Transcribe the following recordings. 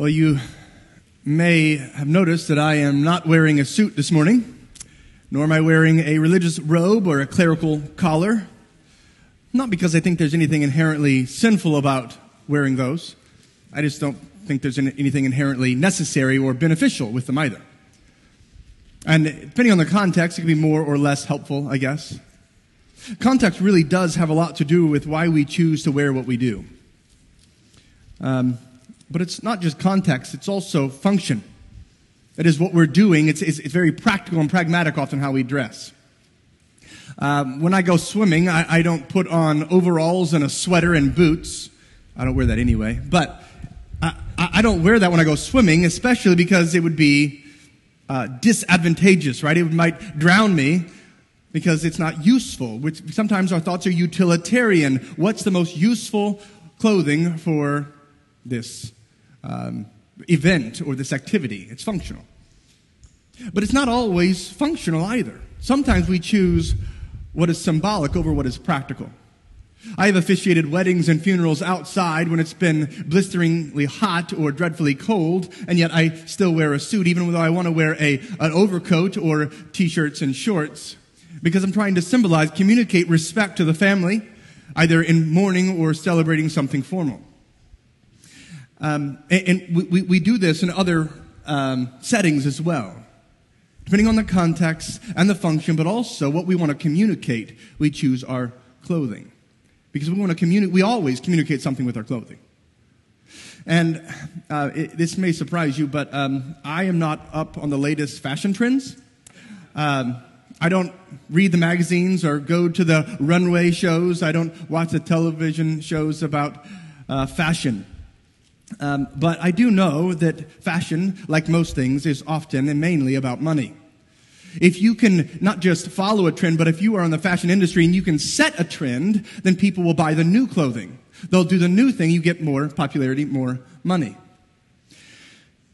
Well, you may have noticed that I am not wearing a suit this morning, nor am I wearing a religious robe or a clerical collar. Not because I think there's anything inherently sinful about wearing those. I just don't think there's anything inherently necessary or beneficial with them either. And depending on the context, it can be more or less helpful, I guess. Context really does have a lot to do with why we choose to wear what we do. Um, but it's not just context, it's also function. That is what we're doing. It's, it's, it's very practical and pragmatic often how we dress. Um, when I go swimming, I, I, don't put on overalls and a sweater and boots. I don't wear that anyway. But I, I don't wear that when I go swimming, especially because it would be uh, disadvantageous, right? It might drown me because it's not useful. Which sometimes our thoughts are utilitarian. What's the most useful clothing for this um, event or this activity. It's functional. But it's not always functional either. Sometimes we choose what is symbolic over what is practical. I have officiated weddings and funerals outside when it's been blisteringly hot or dreadfully cold, and yet I still wear a suit, even though I want to wear a, an overcoat or t-shirts and shorts, because I'm trying to symbolize, communicate respect to the family, either in mourning or celebrating something formal. Um, and, and we, we, do this in other um, settings as well. Depending on the context and the function, but also what we want to communicate, we choose our clothing. Because we want to communicate, we always communicate something with our clothing. And uh, it, this may surprise you, but um, I am not up on the latest fashion trends. Um, I don't read the magazines or go to the runway shows. I don't watch the television shows about uh, fashion. Um, but I do know that fashion, like most things, is often and mainly about money. If you can not just follow a trend, but if you are in the fashion industry and you can set a trend, then people will buy the new clothing. They'll do the new thing, you get more popularity, more money.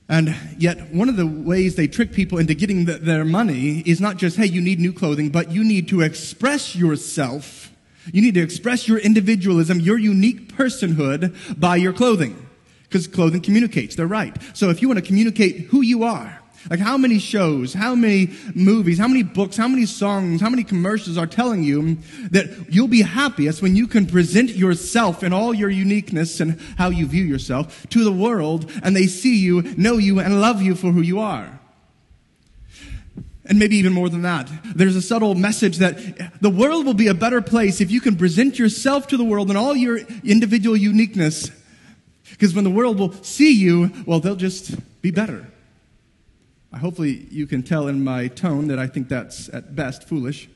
And yet, one of the ways they trick people into getting the, their money is not just, hey, you need new clothing, but you need to express yourself. You need to express your individualism, your unique personhood by your clothing because clothing communicates. They're right. So if you want to communicate who you are, like how many shows, how many movies, how many books, how many songs, how many commercials are telling you that you'll be happiest when you can present yourself in all your uniqueness and how you view yourself to the world and they see you, know you, and love you for who you are. And maybe even more than that. There's a subtle message that the world will be a better place if you can present yourself to the world in all your individual uniqueness because when the world will see you, well, they'll just be better. Hopefully, you can tell in my tone that I think that's at best foolish.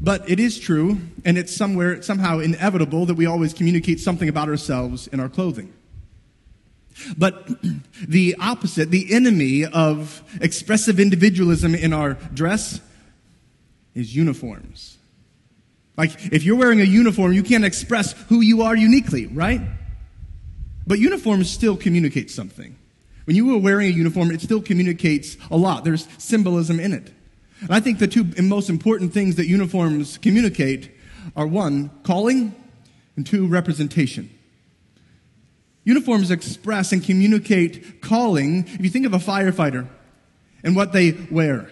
But it is true, and it's somewhere, somehow inevitable that we always communicate something about ourselves in our clothing. But the opposite, the enemy of expressive individualism in our dress is uniforms. Like, if you're wearing a uniform, you can't express who you are uniquely, right? But uniforms still communicate something. When you are wearing a uniform, it still communicates a lot. There's symbolism in it. And I think the two most important things that uniforms communicate are one, calling, and two, representation. Uniforms express and communicate calling. If you think of a firefighter and what they wear,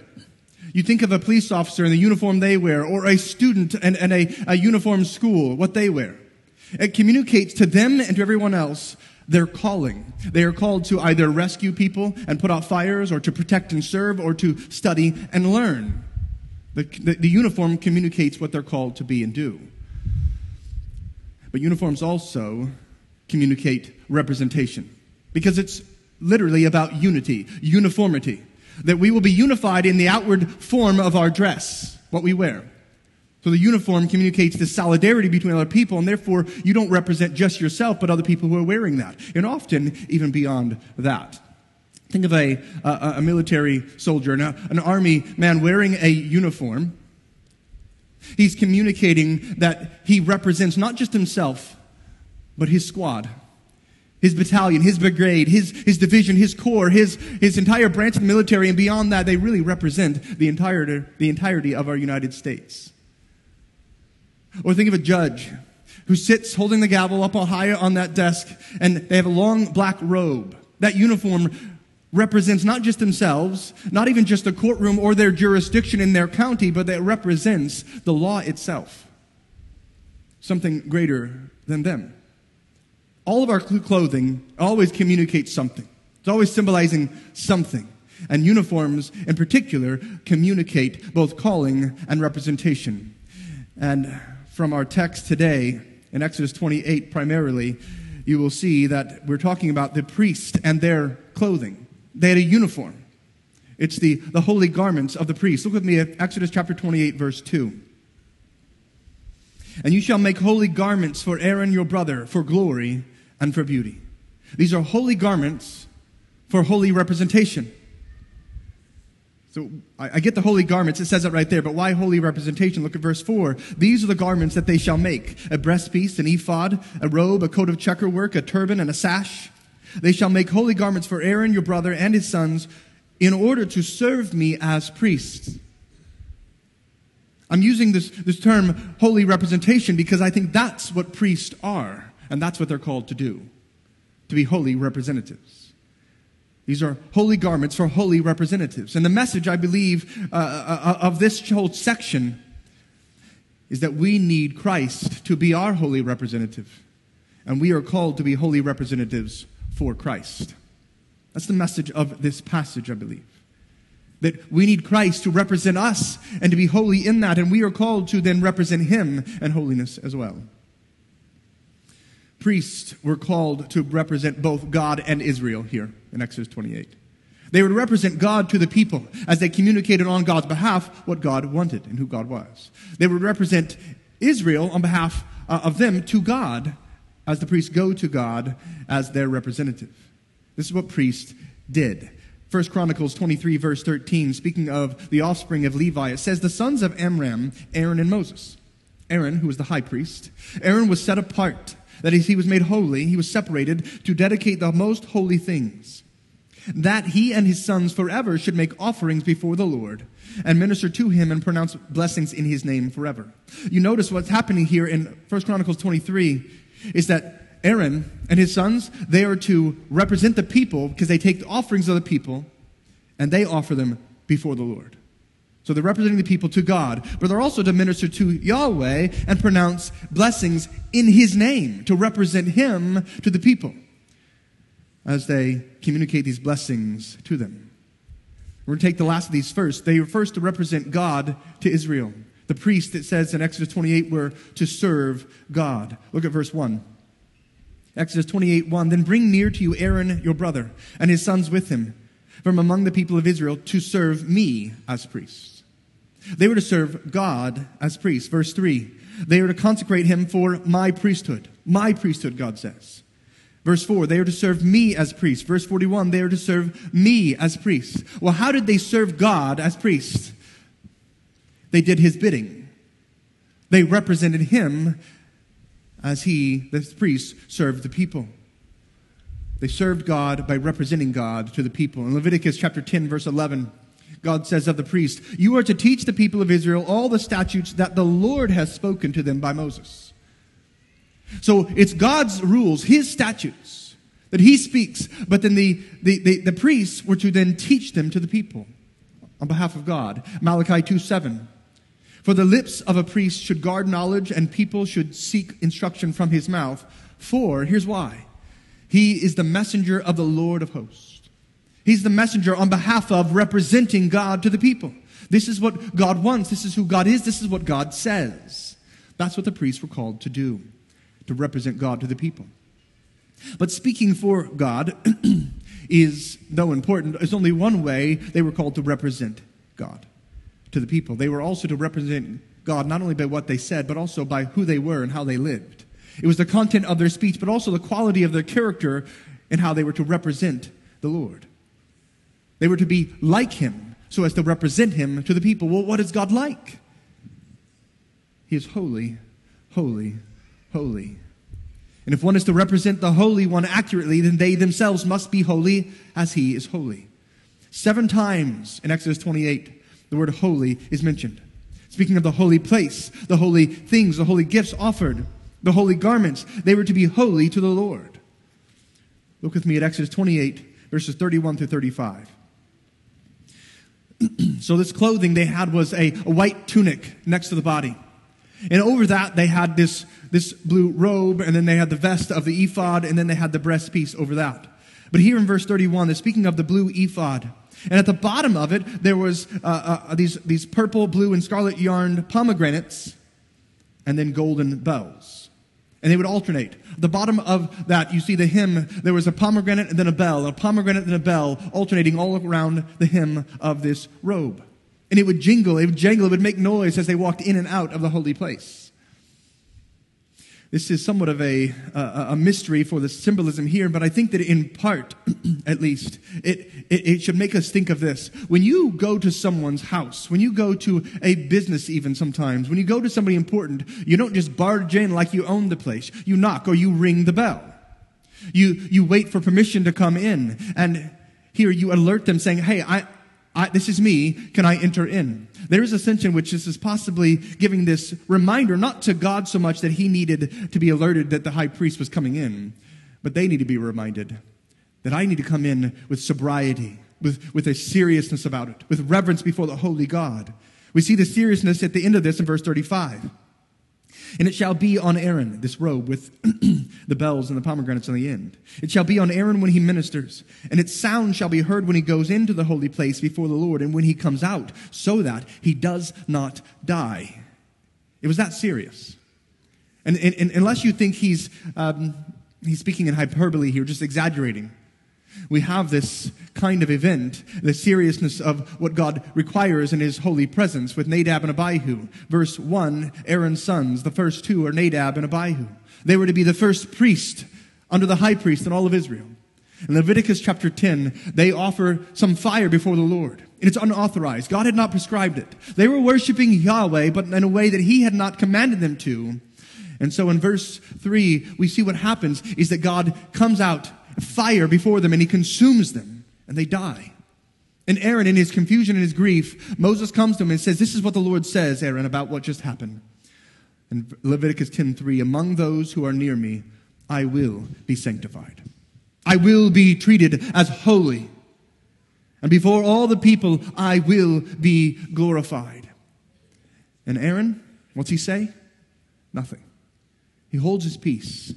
you think of a police officer and the uniform they wear, or a student and, and a, a uniform school, what they wear. It communicates to them and to everyone else their calling. They are called to either rescue people and put out fires, or to protect and serve, or to study and learn. The, the, the, uniform communicates what they're called to be and do. But uniforms also communicate representation because it's literally about unity, uniformity. That we will be unified in the outward form of our dress, what we wear. So the uniform communicates the solidarity between other people, and therefore you don't represent just yourself, but other people who are wearing that, and often even beyond that. Think of a, a, a military soldier, an, an army man wearing a uniform. He's communicating that he represents not just himself, but his squad, his battalion, his brigade, his, his division, his corps, his, his entire branch of the military, and beyond that, they really represent the entirety, the entirety of our United States. Or think of a judge who sits holding the gavel up high on that desk, and they have a long black robe. That uniform represents not just themselves, not even just the courtroom or their jurisdiction in their county, but that represents the law itself. Something greater than them. All of our clothing always communicates something. It's always symbolizing something. And uniforms, in particular, communicate both calling and representation. And from our text today, in Exodus 28 primarily, you will see that we're talking about the priest and their clothing. They had a uniform. It's the, the holy garments of the priest. Look with me at Exodus chapter 28, verse 2. And you shall make holy garments for Aaron your brother, for glory and for beauty. These are holy garments for holy representation. So I, I, get the holy garments. It says it right there. But why holy representation? Look at verse 4. These are the garments that they shall make a breastpiece, an ephod, a robe, a coat of checkerwork, a turban, and a sash. They shall make holy garments for Aaron, your brother, and his sons, in order to serve me as priests. I'm using this, this term holy representation because I think that's what priests are, and that's what they're called to do to be holy representatives. These are holy garments for holy representatives. And the message, I believe, uh, uh, uh, of this whole section is that we need Christ to be our holy representative. And we are called to be holy representatives for Christ. That's the message of this passage, I believe. That we need Christ to represent us and to be holy in that, and we are called to then represent Him and holiness as well. Priests were called to represent both God and Israel here in Exodus 28. They would represent God to the people as they communicated on God's behalf what God wanted and who God was. They would represent Israel on behalf uh, of them to God as the priests go to God as their representative. This is what priests did. First Chronicles 23 verse 13, speaking of the offspring of Levi, it says, the sons of Amram, Aaron and Moses. Aaron, who was the high priest, Aaron was set apart that is, he was made holy, he was separated to dedicate the most holy things. That he and his sons forever should make offerings before the Lord and minister to him and pronounce blessings in his name forever. You notice what's happening here in 1 Chronicles 23 is that Aaron and his sons, they are to represent the people because they take the offerings of the people and they offer them before the Lord. So they're representing the people to God, but they're also to minister to Yahweh and pronounce blessings in His name, to represent Him to the people as they communicate these blessings to them. We're going to take the last of these first. They were first to represent God to Israel. The priests, it says in Exodus 28, were to serve God. Look at verse 1. Exodus 28, 1. Then bring near to you Aaron, your brother, and his sons with him, from among the people of Israel, to serve me as priests. They were to serve God as priests. Verse 3 they were to consecrate him for my priesthood. My priesthood, God says. Verse 4, they are to serve me as priests. Verse 41, they are to serve me as priests. Well, how did they serve God as priests? They did his bidding. They represented him as he, the priest, served the people. They served God by representing God to the people. In Leviticus chapter 10, verse 11, God says of the priest, You are to teach the people of Israel all the statutes that the Lord has spoken to them by Moses. So it's God's rules, His statutes that He speaks, but then the, the, the, the priests were to then teach them to the people on behalf of God. Malachi 2 7. For the lips of a priest should guard knowledge, and people should seek instruction from his mouth. For, here's why. He is the messenger of the Lord of hosts. He's the messenger on behalf of representing God to the people. This is what God wants. This is who God is. This is what God says. That's what the priests were called to do, to represent God to the people. But speaking for God is, though important, is only one way they were called to represent God to the people. They were also to represent God not only by what they said, but also by who they were and how they lived. It was the content of their speech, but also the quality of their character and how they were to represent the Lord. They were to be like him so as to represent him to the people. Well, what is God like? He is holy, holy, holy. And if one is to represent the Holy One accurately, then they themselves must be holy as he is holy. Seven times in Exodus 28, the word holy is mentioned. Speaking of the holy place, the holy things, the holy gifts offered, the holy garments. They were to be holy to the Lord. Look with me at Exodus 28, verses 31 through 35. so, this clothing they had was a, a white tunic next to the body. And over that, they had this, this blue robe, and then they had the vest of the ephod, and then they had the breastpiece over that. But here in verse 31, they're speaking of the blue ephod. And at the bottom of it, there was uh, uh, these, these purple, blue, and scarlet yarned pomegranates, and then golden bells. And they would alternate. At the bottom of that, you see the hem, there was a pomegranate and then a bell, a pomegranate and a bell, alternating all around the hem of this robe. And it would jingle, it would jangle, it would make noise as they walked in and out of the holy place. This is somewhat of a, a, a mystery for the symbolism here, but I think that in part, at least, it, it, it should make us think of this. When you go to someone's house, when you go to a business even sometimes, when you go to somebody important, you don't just barge in like you own the place. You knock or you ring the bell. You, you wait for permission to come in. And here you alert them saying, hey, I, I, this is me. Can I enter in? There is a sense in which this is possibly giving this reminder, not to God so much that he needed to be alerted that the high priest was coming in, but they need to be reminded that I need to come in with sobriety, with, with a seriousness about it, with reverence before the holy God. We see the seriousness at the end of this in verse 35. And it shall be on Aaron, this robe with the bells and the pomegranates on the end. It shall be on Aaron when he ministers, and its sound shall be heard when he goes into the holy place before the Lord and when he comes out, so that he does not die. It was that serious. And, and, and unless you think he's, um, he's speaking in hyperbole here, just exaggerating, we have this kind of event, the seriousness of what God requires in his holy presence with Nadab and Abihu. Verse 1, Aaron's sons, the first two are Nadab and Abihu. They were to be the first priest under the high priest in all of Israel. In Leviticus chapter 10, they offer some fire before the Lord. And it's unauthorized. God had not prescribed it. They were worshiping Yahweh, but in a way that he had not commanded them to. And so in verse 3, we see what happens is that God comes out fire before them and he consumes them and they die. And Aaron, in his confusion and his grief, Moses comes to him and says, This is what the Lord says, Aaron, about what just happened. In Leviticus 10:3, among those who are near me, I will be sanctified. I will be treated as holy. And before all the people, I will be glorified. And Aaron, what's he say? Nothing. He holds his peace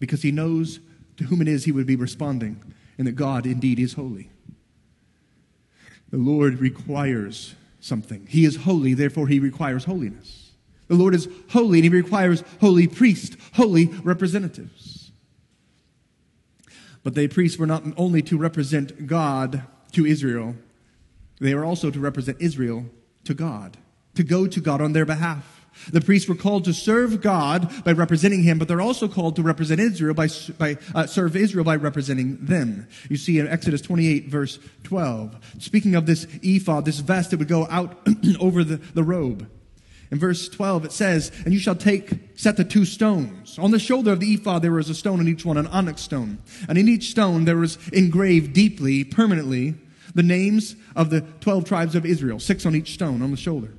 because he knows to whom it is he would be responding, and that God indeed is holy. The Lord requires something. He is holy, therefore, he requires holiness. The Lord is holy, and he requires holy priests, holy representatives. But the priests were not only to represent God to Israel, they were also to represent Israel to God, to go to God on their behalf. The priests were called to serve God by representing Him, but they're also called to represent Israel by, by uh, serve Israel by representing them. You see in Exodus 28 verse 12. Speaking of this ephod, this vest that would go out over the, the robe. In verse 12 it says, And you shall take, set the two stones. On the shoulder of the ephod there was a stone in each one, an onyx stone. And in each stone there was engraved deeply, permanently, the names of the 12 tribes of Israel, six on each stone on the shoulder.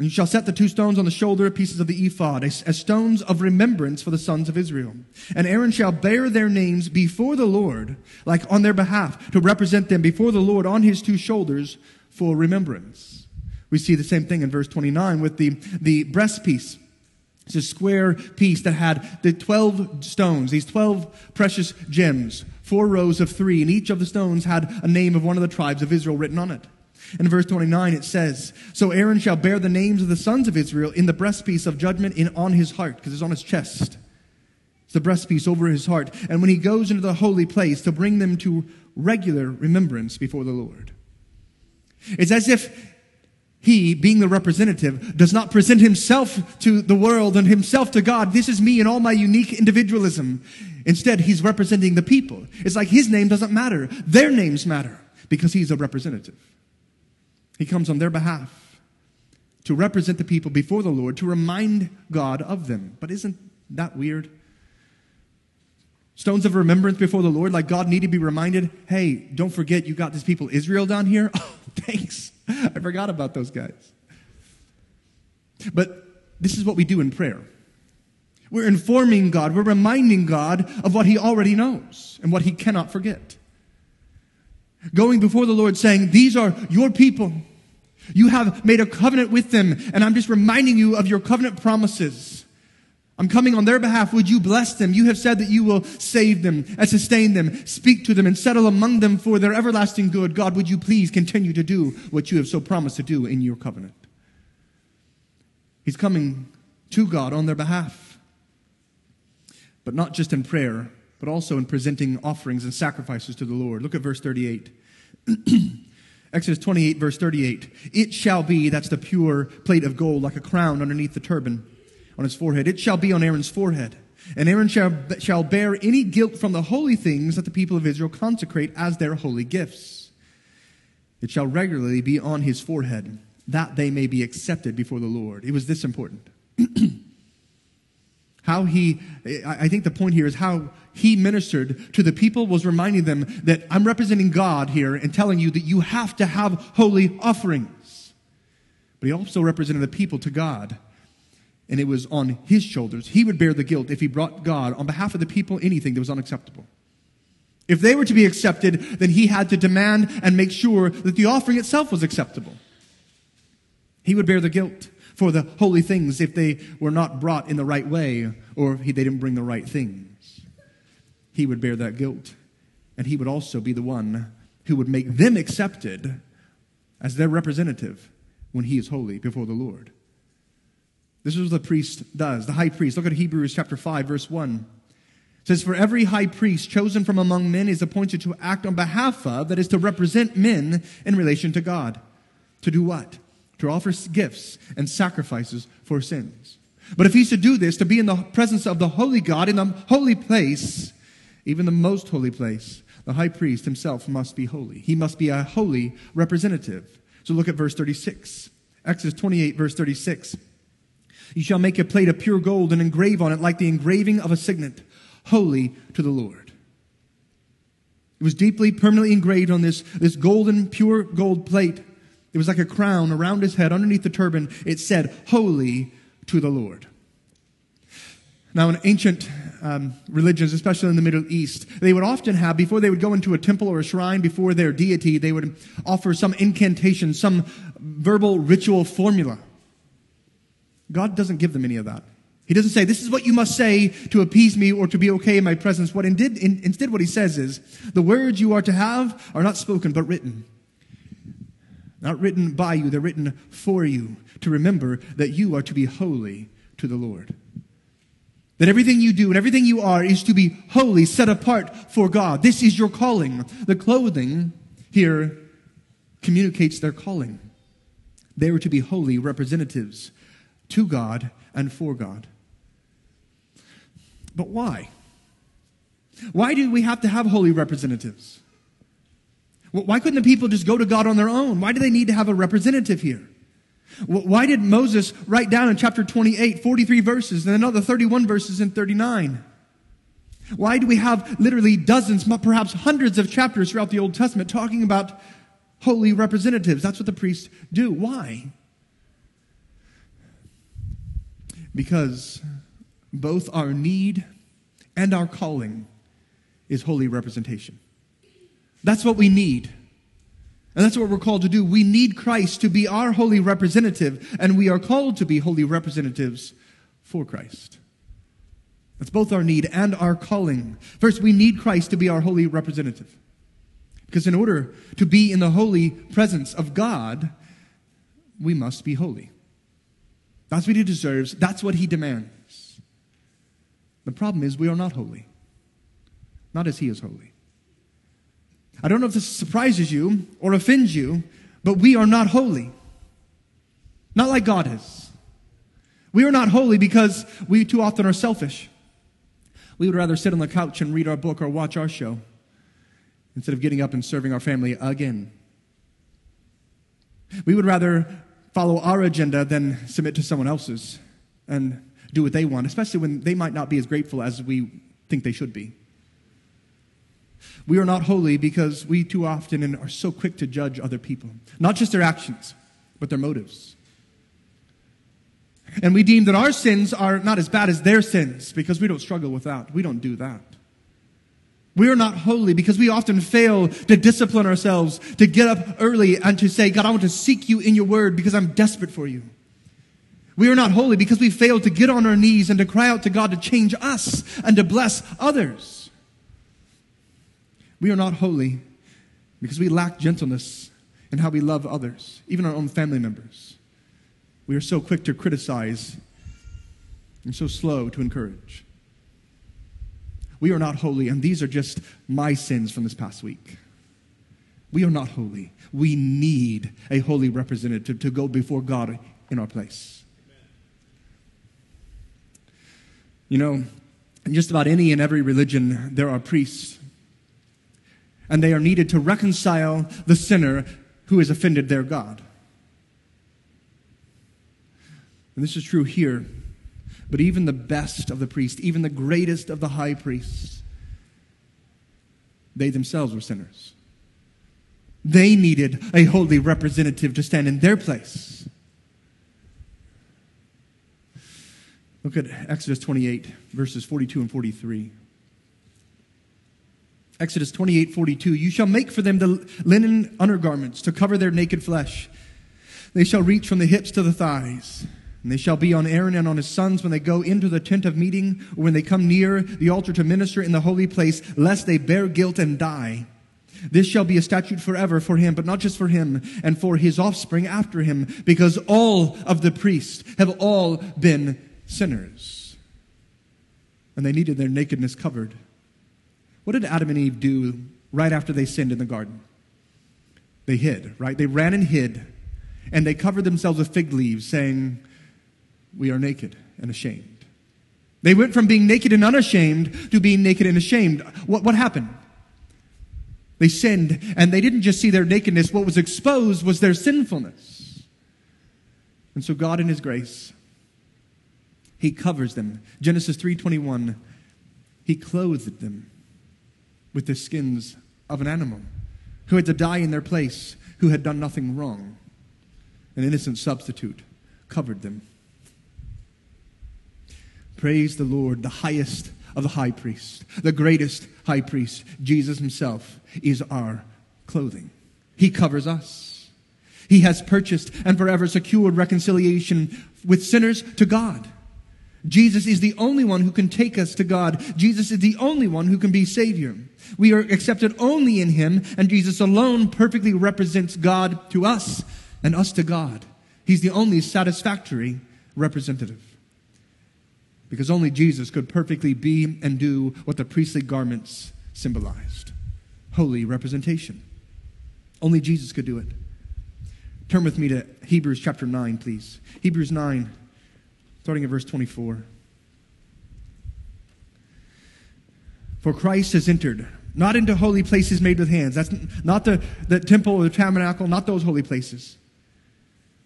And you shall set the two stones on the shoulder pieces of the ephod as, as, stones of remembrance for the sons of Israel. And Aaron shall bear their names before the Lord, like on their behalf, to represent them before the Lord on his two shoulders for remembrance. We see the same thing in verse 29 with the, the breastpiece. It's a square piece that had the 12 stones, these 12 precious gems, four rows of three, and each of the stones had a name of one of the tribes of Israel written on it. In verse 29, it says, So Aaron shall bear the names of the sons of Israel in the breastpiece of judgment in, on his heart, because it's on his chest. It's the breastpiece over his heart. And when he goes into the holy place, to bring them to regular remembrance before the Lord. It's as if he, being the representative, does not present himself to the world and himself to God. This is me and all my unique individualism. Instead, he's representing the people. It's like his name doesn't matter. Their names matter because he's a representative. He comes on their behalf to represent the people before the Lord, to remind God of them. But isn't that weird? Stones of remembrance before the Lord, like God need to be reminded, hey, don't forget you got these people Israel down here. Oh, thanks. I forgot about those guys. But this is what we do in prayer. We're informing God, we're reminding God of what He already knows and what He cannot forget. Going before the Lord saying, These are your people. You have made a covenant with them, and I'm just reminding you of your covenant promises. I'm coming on their behalf. Would you bless them? You have said that you will save them and sustain them, speak to them, and settle among them for their everlasting good. God, would you please continue to do what you have so promised to do in your covenant? He's coming to God on their behalf but not just in prayer, but also in presenting offerings and sacrifices to the Lord. Look at verse 38. Exodus 28, verse 38. It shall be, that's the pure plate of gold, like a crown underneath the turban on his forehead. It shall be on Aaron's forehead. And Aaron shall, shall bear any guilt from the holy things that the people of Israel consecrate as their holy gifts. It shall regularly be on his forehead, that they may be accepted before the Lord. It was this important. How he, I think the point here is how he ministered to the people was reminding them that I'm representing God here and telling you that you have to have holy offerings. But he also represented the people to God. And it was on his shoulders. He would bear the guilt if he brought God on behalf of the people anything that was unacceptable. If they were to be accepted, then he had to demand and make sure that the offering itself was acceptable. He would bear the guilt for the holy things if they were not brought in the right way or they didn't bring the right things. He would bear that guilt. And he would also be the one who would make them accepted as their representative when he is holy before the Lord. This is what the priest does, the high priest. Look at Hebrews chapter 5, verse 1. It says, For every high priest chosen from among men is appointed to act on behalf of, that is, to represent men in relation to God. To do what? to offer gifts and sacrifices for sins. But if he's to do this, to be in the presence of the holy God, in the holy place, even the most holy place, the high priest himself must be holy. He must be a holy representative. So look at verse 36. Exodus 28, verse 36. You shall make a plate of pure gold and engrave on it like the engraving of a signet, holy to the Lord. It was deeply, permanently engraved on this, this golden, pure gold plate it was like a crown around his head. Underneath the turban, it said, Holy to the Lord. Now, in ancient um, religions, especially in the Middle East, they would often have, before they would go into a temple or a shrine before their deity, they would offer some incantation, some verbal ritual formula. God doesn't give them any of that. He doesn't say, This is what you must say to appease me or to be okay in my presence. What indeed, in, instead, what he says is, The words you are to have are not spoken, but written. Not written by you, they're written for you to remember that you are to be holy to the Lord. That everything you do and everything you are is to be holy, set apart for God. This is your calling. The clothing here communicates their calling. They were to be holy representatives to God and for God. But why? Why do we have to have holy representatives? Why couldn't the people just go to God on their own? Why do they need to have a representative here? Why did Moses write down in chapter 28 43 verses and another 31 verses in 39? Why do we have literally dozens, perhaps hundreds of chapters throughout the Old Testament talking about holy representatives? That's what the priests do. Why? Because both our need and our calling is holy representation. That's what we need. And that's what we're called to do. We need Christ to be our holy representative, and we are called to be holy representatives for Christ. That's both our need and our calling. First, we need Christ to be our holy representative. Because in order to be in the holy presence of God, we must be holy. That's what he deserves. That's what he demands. The problem is we are not holy. Not as he is holy. I don't know if this surprises you or offends you, but we are not holy. Not like God is. We are not holy because we too often are selfish. We would rather sit on the couch and read our book or watch our show instead of getting up and serving our family again. We would rather follow our agenda than submit to someone else's and do what they want, especially when they might not be as grateful as we think they should be. We are not holy because we too often are so quick to judge other people, not just their actions, but their motives. And we deem that our sins are not as bad as their sins because we don't struggle with that. We don't do that. We are not holy because we often fail to discipline ourselves, to get up early and to say, God, I want to seek you in your word because I'm desperate for you. We are not holy because we fail to get on our knees and to cry out to God to change us and to bless others. We are not holy because we lack gentleness in how we love others, even our own family members. We are so quick to criticize and so slow to encourage. We are not holy, and these are just my sins from this past week. We are not holy. We need a holy representative to go before God in our place. You know, in just about any and every religion, there are priests. And they are needed to reconcile the sinner who has offended their God. And this is true here. But even the best of the priests, even the greatest of the high priests, they themselves were sinners. They needed a holy representative to stand in their place. Look at Exodus 28, verses 42 and 43. Exodus 28, 42. You shall make for them the linen undergarments to cover their naked flesh. They shall reach from the hips to the thighs. And they shall be on Aaron and on his sons when they go into the tent of meeting, or when they come near the altar to minister in the holy place, lest they bear guilt and die. This shall be a statute forever for him, but not just for him, and for his offspring after him, because all of the priests have all been sinners. And they needed their nakedness covered. What did Adam and Eve do right after they sinned in the garden? They hid, right? They ran and hid, and they covered themselves with fig leaves, saying, We are naked and ashamed. They went from being naked and unashamed to being naked and ashamed. What, what happened? They sinned, and they didn't just see their nakedness. What was exposed was their sinfulness. And so God, in His grace, he covers them. Genesis 3:21. He clothed them with the skins of an animal who had to die in their place, who had done nothing wrong. An innocent substitute covered them. Praise the Lord, the highest of the high priests, the greatest high priest, Jesus himself, is our clothing. He covers us. He has purchased and forever secured reconciliation with sinners to God. Jesus is the only one who can take us to God. Jesus is the only one who can be Savior. We are accepted only in Him, and Jesus alone perfectly represents God to us and us to God. He's the only satisfactory representative. Because only Jesus could perfectly be and do what the priestly garments symbolized holy representation. Only Jesus could do it. Turn with me to Hebrews chapter 9, please. Hebrews 9 starting at verse 24. For Christ has entered, not into holy places made with hands. That's not the, the temple or the tabernacle, not those holy places,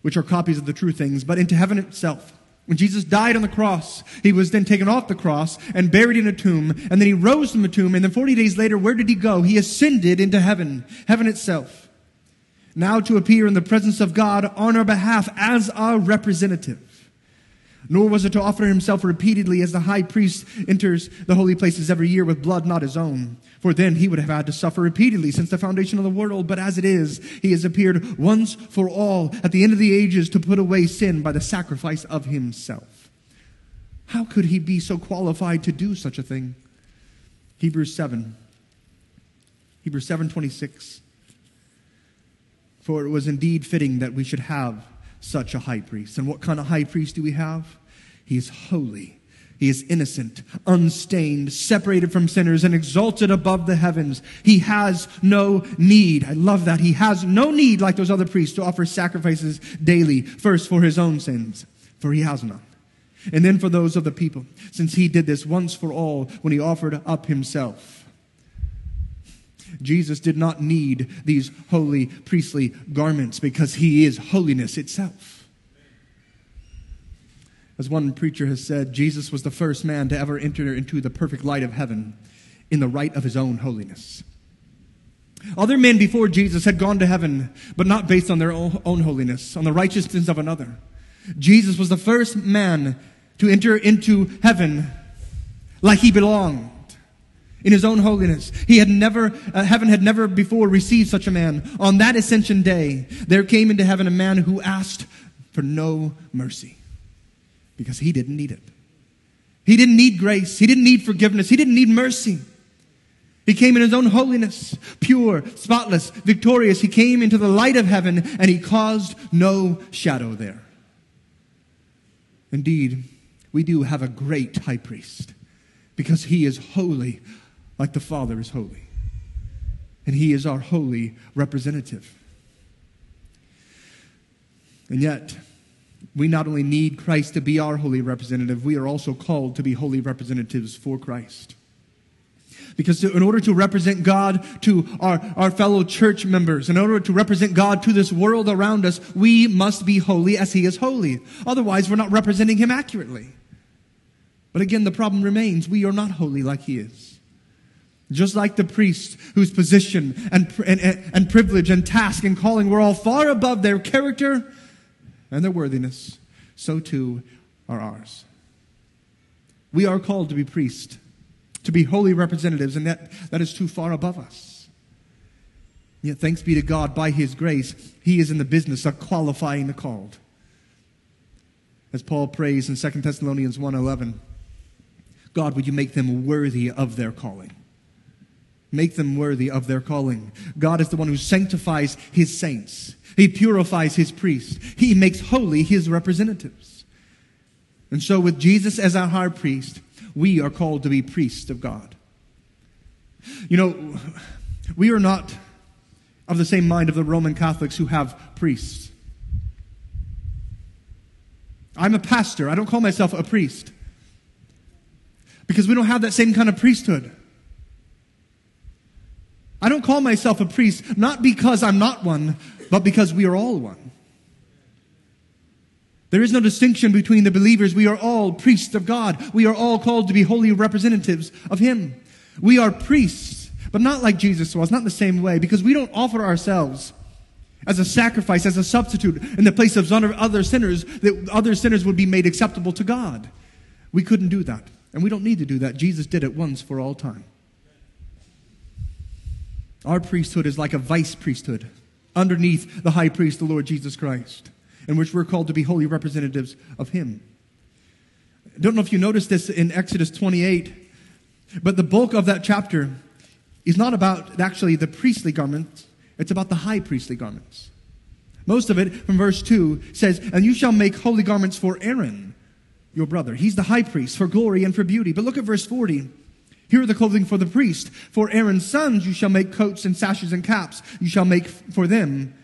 which are copies of the true things, but into heaven itself. When Jesus died on the cross, he was then taken off the cross and buried in a tomb, and then he rose from the tomb, and then 40 days later, where did he go? He ascended into heaven, heaven itself. Now to appear in the presence of God on our behalf as our representative. Nor was it to offer himself repeatedly as the high priest enters the holy places every year with blood not his own. For then he would have had to suffer repeatedly since the foundation of the world. But as it is, he has appeared once for all at the end of the ages to put away sin by the sacrifice of himself. How could he be so qualified to do such a thing? Hebrews 7. Hebrews 7:26. For it was indeed fitting that we should have such a high priest. And what kind of high priest do we have? He is holy. He is innocent, unstained, separated from sinners, and exalted above the heavens. He has no need. I love that. He has no need, like those other priests, to offer sacrifices daily, first for his own sins, for he has none, and then for those of the people, since he did this once for all when he offered up himself. Jesus did not need these holy priestly garments because he is holiness itself. As one preacher has said, Jesus was the first man to ever enter into the perfect light of heaven in the right of his own holiness. Other men before Jesus had gone to heaven, but not based on their own holiness, on the righteousness of another. Jesus was the first man to enter into heaven like he belonged in his own holiness. He had never, uh, heaven had never before received such a man. On that ascension day, there came into heaven a man who asked for no mercy because he didn't need it. He didn't need grace. He didn't need forgiveness. He didn't need mercy. He came in his own holiness, pure, spotless, victorious. He came into the light of heaven and he caused no shadow there. Indeed, we do have a great high priest because he is holy like the Father is holy. And he is our holy representative. And yet, we not only need Christ to be our holy representative, we are also called to be holy representatives for Christ. Because in order to represent God to our, our fellow church members, in order to represent God to this world around us, we must be holy as He is holy. Otherwise, we're not representing Him accurately. But again, the problem remains we are not holy like He is. Just like the priest whose position and, and, and privilege and task and calling were all far above their character and their worthiness, so too are ours. We are called to be priests to be holy representatives, and that, that is too far above us. Yet, thanks be to God, by His grace, He is in the business of qualifying the called. As Paul prays in 2 Thessalonians 1.11, God, would you make them worthy of their calling? Make them worthy of their calling. God is the one who sanctifies His saints. He purifies His priests. He makes holy His representatives. And so, with Jesus as our high priest, we are called to be priests of God. You know, we are not of the same mind of the Roman Catholics who have priests. I'm a pastor. I don't call myself a priest because we don't have that same kind of priesthood. I don't call myself a priest not because I'm not one, but because we are all one. There is no distinction between the believers. We are all priests of God. We are all called to be holy representatives of Him. We are priests, but not like Jesus was, not in the same way, because we don't offer ourselves as a sacrifice, as a substitute in the place of other sinners, that other sinners would be made acceptable to God. We couldn't do that, and we don't need to do that. Jesus did it once for all time. Our priesthood is like a vice priesthood underneath the high priest, the Lord Jesus Christ in which we're called to be holy representatives of Him. I don't know if you noticed this in Exodus 28, but the bulk of that chapter is not about actually the priestly garments, it's about the high priestly garments. Most of it from verse 2 says, And you shall make holy garments for Aaron, your brother. He's the high priest for glory and for beauty. But look at verse 40. Here are the clothing for the priest. For Aaron's sons you shall make coats and sashes and caps. You shall make for them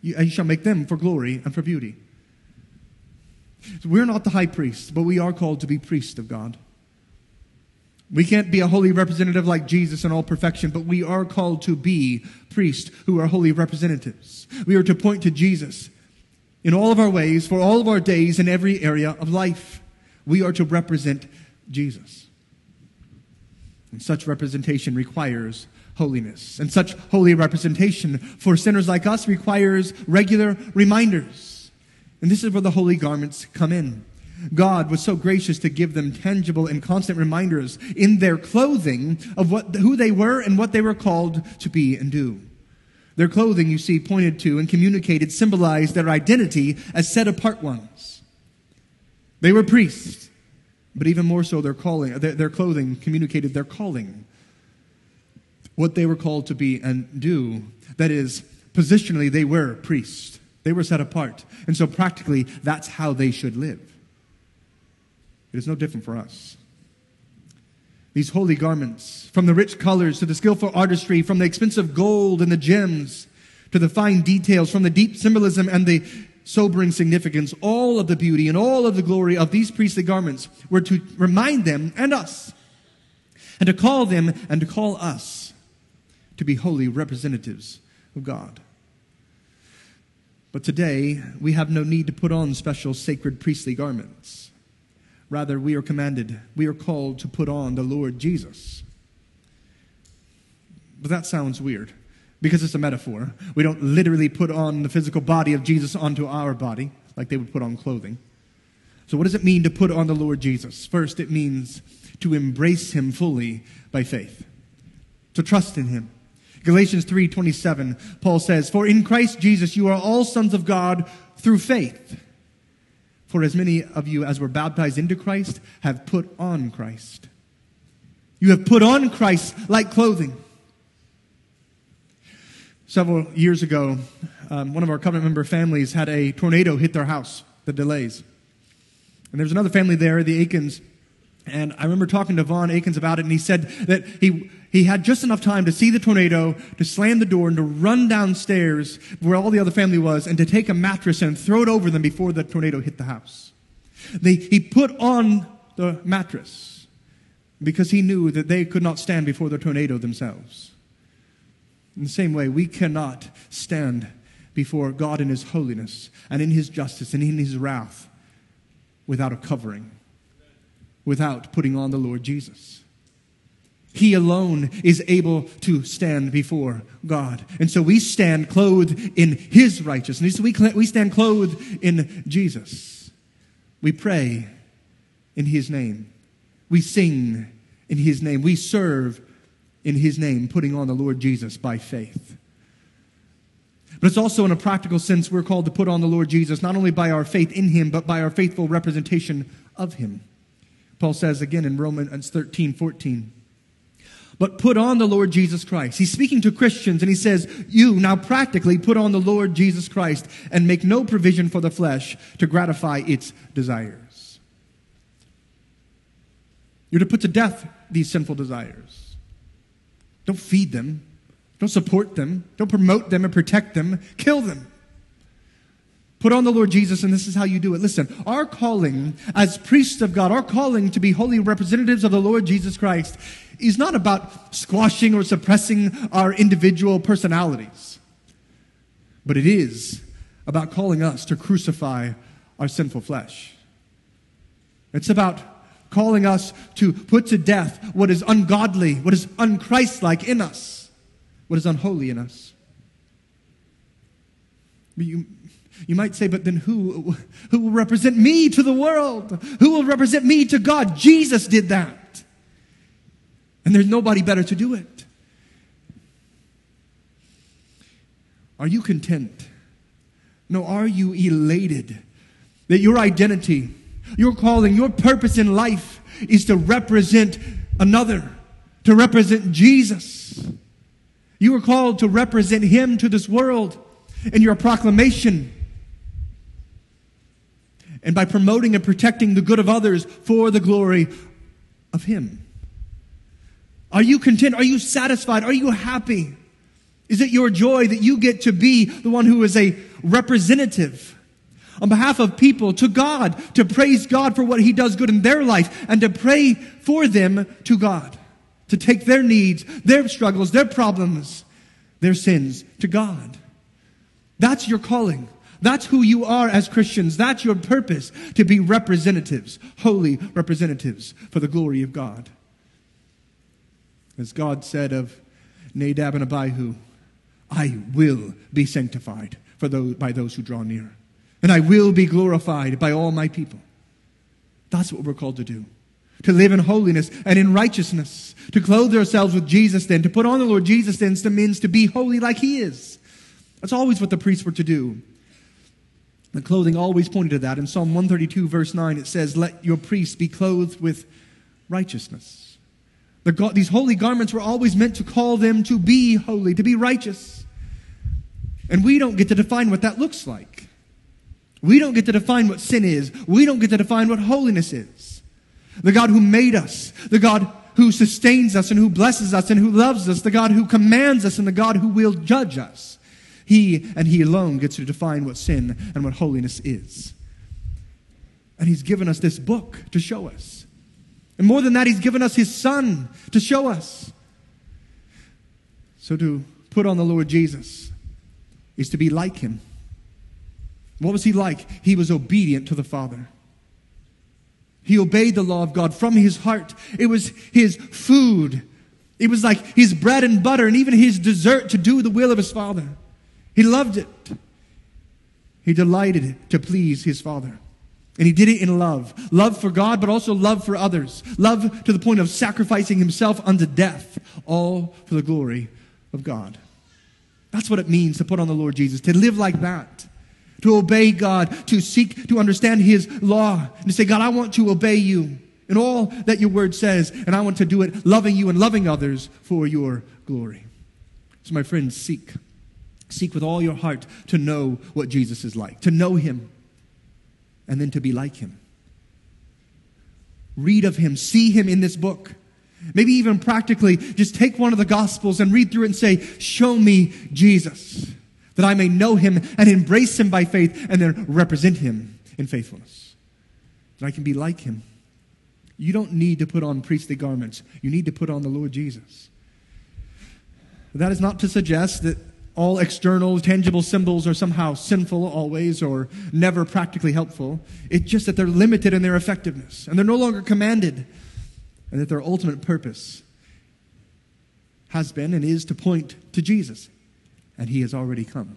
you, uh, you shall make them for glory and for beauty. So we're not the high priest, but we are called to be priests of God. We can't be a holy representative like Jesus in all perfection, but we are called to be priests who are holy representatives. We are to point to Jesus in all of our ways, for all of our days, in every area of life. We are to represent Jesus. And such representation requires holiness. And such holy representation for sinners like us requires regular reminders. And this is where the holy garments come in. God was so gracious to give them tangible and constant reminders in their clothing of what, who they were and what they were called to be and do. Their clothing, you see, pointed to and communicated, symbolized their identity as set apart ones. They were priests, but even more so, their calling, their, their clothing communicated their calling what they were called to be and do. That is, positionally, they were priests. They were set apart. And so, practically, that's how they should live. It is no different for us. These holy garments, from the rich colors to the skillful artistry, from the expensive gold and the gems to the fine details, from the deep symbolism and the sobering significance, all of the beauty and all of the glory of these priestly garments were to remind them and us, and to call them and to call us to be holy representatives of God. But today, we have no need to put on special sacred priestly garments. Rather, we are commanded, we are called to put on the Lord Jesus. But that sounds weird because it's a metaphor. We don't literally put on the physical body of Jesus onto our body like they would put on clothing. So, what does it mean to put on the Lord Jesus? First, it means to embrace him fully by faith, to trust in him. Galatians 3:27 Paul says, "For in Christ Jesus you are all sons of God through faith." For as many of you as were baptized into Christ have put on Christ. You have put on Christ like clothing. Several years ago, um, one of our covenant member families had a tornado hit their house, the delays. And there's another family there, the Aikens. And I remember talking to Vaughn Aikens about it, and he said that he, he had just enough time to see the tornado, to slam the door, and to run downstairs where all the other family was, and to take a mattress and throw it over them before the tornado hit the house. They, he put on the mattress because he knew that they could not stand before the tornado themselves. In the same way, we cannot stand before God in His holiness and in His justice and in His wrath without a covering, without putting on the Lord Jesus. He alone is able to stand before God. And so we stand clothed in His righteousness. We, we stand clothed in Jesus. We pray in His name. We sing in His name. We serve in His name, putting on the Lord Jesus by faith. But it's also in a practical sense, we're called to put on the Lord Jesus, not only by our faith in him, but by our faithful representation of him. Paul says again in Romans 13, 14. But put on the Lord Jesus Christ. He's speaking to Christians and he says, You now practically put on the Lord Jesus Christ and make no provision for the flesh to gratify its desires. You're to put to death these sinful desires. Don't feed them, don't support them. Don't promote them and protect them. Kill them. Put on the Lord Jesus, and this is how you do it. Listen, our calling as priests of God, our calling to be holy representatives of the Lord Jesus Christ, is not about squashing or suppressing our individual personalities, but it is about calling us to crucify our sinful flesh. It's about calling us to put to death what is ungodly, what is unchristlike in us what is unholy in us. You, you might say, but then who, who will represent me to the world? Who will represent me to God? Jesus did that. And there's nobody better to do it. Are you content? No, are you elated that your identity, your calling, your purpose in life is to represent another, to represent Jesus? You are called to represent Him to this world in your proclamation and by promoting and protecting the good of others for the glory of Him. Are you content? Are you satisfied? Are you happy? Is it your joy that you get to be the one who is a representative on behalf of people to God, to praise God for what He does good in their life, and to pray for them to God? to take their needs, their struggles, their problems, their sins to God. That's your calling. That's who you are as Christians. That's your purpose to be representatives, holy representatives for the glory of God. As God said of Nadab and Abihu, I will be sanctified for those, by those who draw near, and I will be glorified by all my people. That's what we're called to do to live in holiness and in righteousness, to clothe ourselves with Jesus then, to put on the Lord Jesus then to means to be holy like he is. That's always what the priests were to do. The clothing always pointed to that. In Psalm 132, verse 9, it says, Let your priests be clothed with righteousness. The, these holy garments were always meant to call them to be holy, to be righteous. And we don't get to define what that looks like. We don't get to define what sin is. We don't get to define what holiness is the God who made us, the God who sustains us and who blesses us and who loves us, the God who commands us and the God who will judge us. He and He alone gets to define what sin and what holiness is. And He's given us this book to show us. And more than that, He's given us His Son to show us. So to put on the Lord Jesus is to be like Him. What was He like? He was obedient to the Father. He obeyed the law of God from his heart. It was his food It was like his bread and butter and even his dessert to do the will of his Father. He loved it. He delighted to please his Father. And he did it in love. Love for God, but also love for others. Love to the point of sacrificing himself unto death, all for the glory of God. That's what it means to put on the Lord Jesus, to live like that, to obey God, to seek to understand his law, and to say, God, I want to obey you in all that your word says, and I want to do it loving you and loving others for your glory. So, my friends, seek. Seek with all your heart to know what Jesus is like, to know him and then to be like him. Read of him, see him in this book. Maybe even practically, just take one of the Gospels and read through it and say, Show me Jesus, that I may know him and embrace him by faith and then represent him in faithfulness. That I can be like him. You don't need to put on priestly garments, you need to put on the Lord Jesus. That is not to suggest that all external, tangible symbols are somehow sinful always or never practically helpful. It's just that they're limited in their effectiveness and they're no longer commanded, and that their ultimate purpose has been and is to point to Jesus, and He has already come.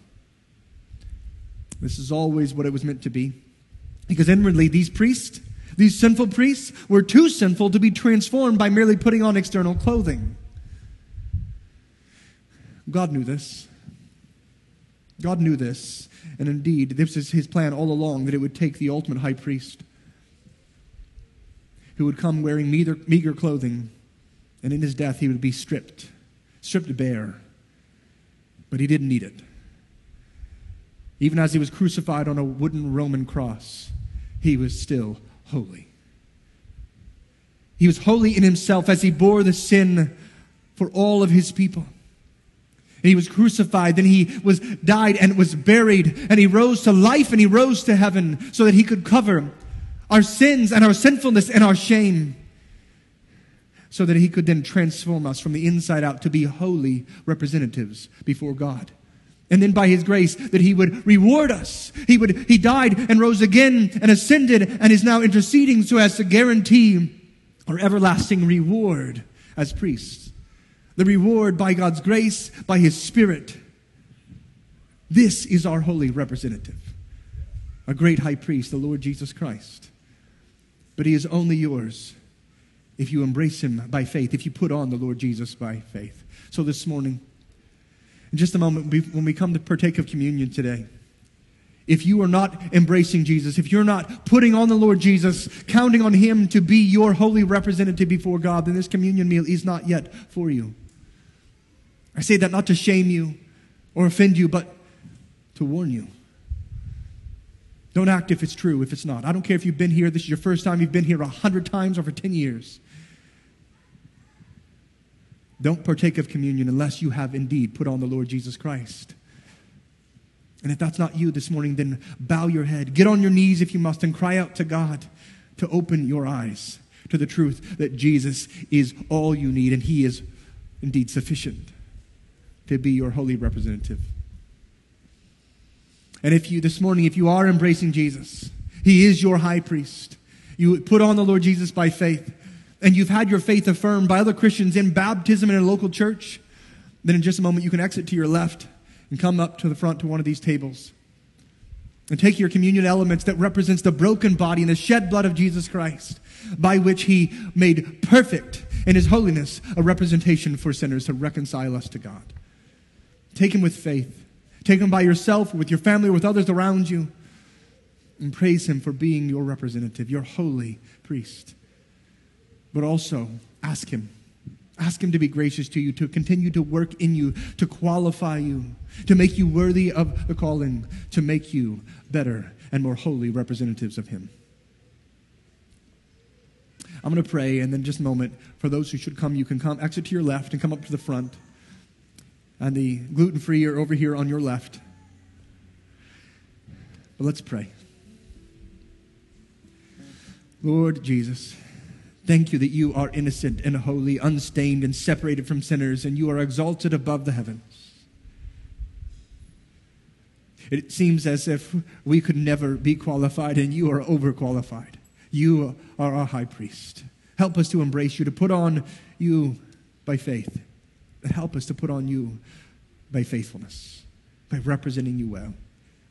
This is always what it was meant to be. Because inwardly, these priests, these sinful priests, were too sinful to be transformed by merely putting on external clothing. God knew this. God knew this, and indeed, this is his plan all along that it would take the ultimate high priest who would come wearing meager, meager clothing, and in his death he would be stripped, stripped bare. But he didn't need it. Even as he was crucified on a wooden Roman cross, he was still holy. He was holy in himself as he bore the sin for all of his people. And he was crucified, then he was died and was buried, and he rose to life and he rose to heaven so that he could cover our sins and our sinfulness and our shame. So that he could then transform us from the inside out to be holy representatives before God. And then by his grace that he would reward us. He would, he died and rose again and ascended and is now interceding so as to guarantee our everlasting reward as priests the reward by God's grace, by His Spirit. This is our holy representative, a great high priest, the Lord Jesus Christ. But He is only yours if you embrace Him by faith, if you put on the Lord Jesus by faith. So this morning, in just a moment, when we come to partake of communion today, if you are not embracing Jesus, if you're not putting on the Lord Jesus, counting on Him to be your holy representative before God, then this communion meal is not yet for you. I say that not to shame you or offend you, but to warn you. Don't act if it's true, if it's not. I don't care if you've been here, this is your first time, you've been here a hundred times or for 10 years. Don't partake of communion unless you have indeed put on the Lord Jesus Christ. And if that's not you this morning, then bow your head, get on your knees if you must, and cry out to God to open your eyes to the truth that Jesus is all you need and He is indeed sufficient to be your holy representative. And if you, this morning, if you are embracing Jesus, He is your high priest. You put on the Lord Jesus by faith, and you've had your faith affirmed by other Christians in baptism in a local church, then in just a moment you can exit to your left and come up to the front to one of these tables and take your communion elements that represents the broken body and the shed blood of Jesus Christ by which he made perfect in his holiness a representation for sinners to reconcile us to God. Take him with faith. Take him by yourself, with your family, with others around you. And praise him for being your representative, your holy priest. But also ask him. Ask him to be gracious to you, to continue to work in you, to qualify you, to make you worthy of the calling, to make you better and more holy representatives of him. I'm going to pray, and then just a moment, for those who should come, you can come, exit to your left and come up to the front and the gluten free are over here on your left. But let's pray. Lord Jesus, thank you that you are innocent and holy, unstained and separated from sinners, and you are exalted above the heavens. It seems as if we could never be qualified, and you are overqualified. You are our high priest. Help us to embrace you, to put on you by faith. Help us to put on you by faithfulness, by representing you well.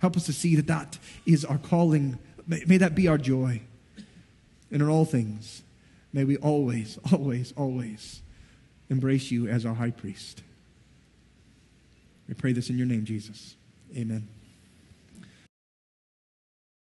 Help us to see that that is our calling. May, may that be our joy. And in all things, may we always, always, always embrace you as our high priest. We pray this in your name, Jesus. Amen.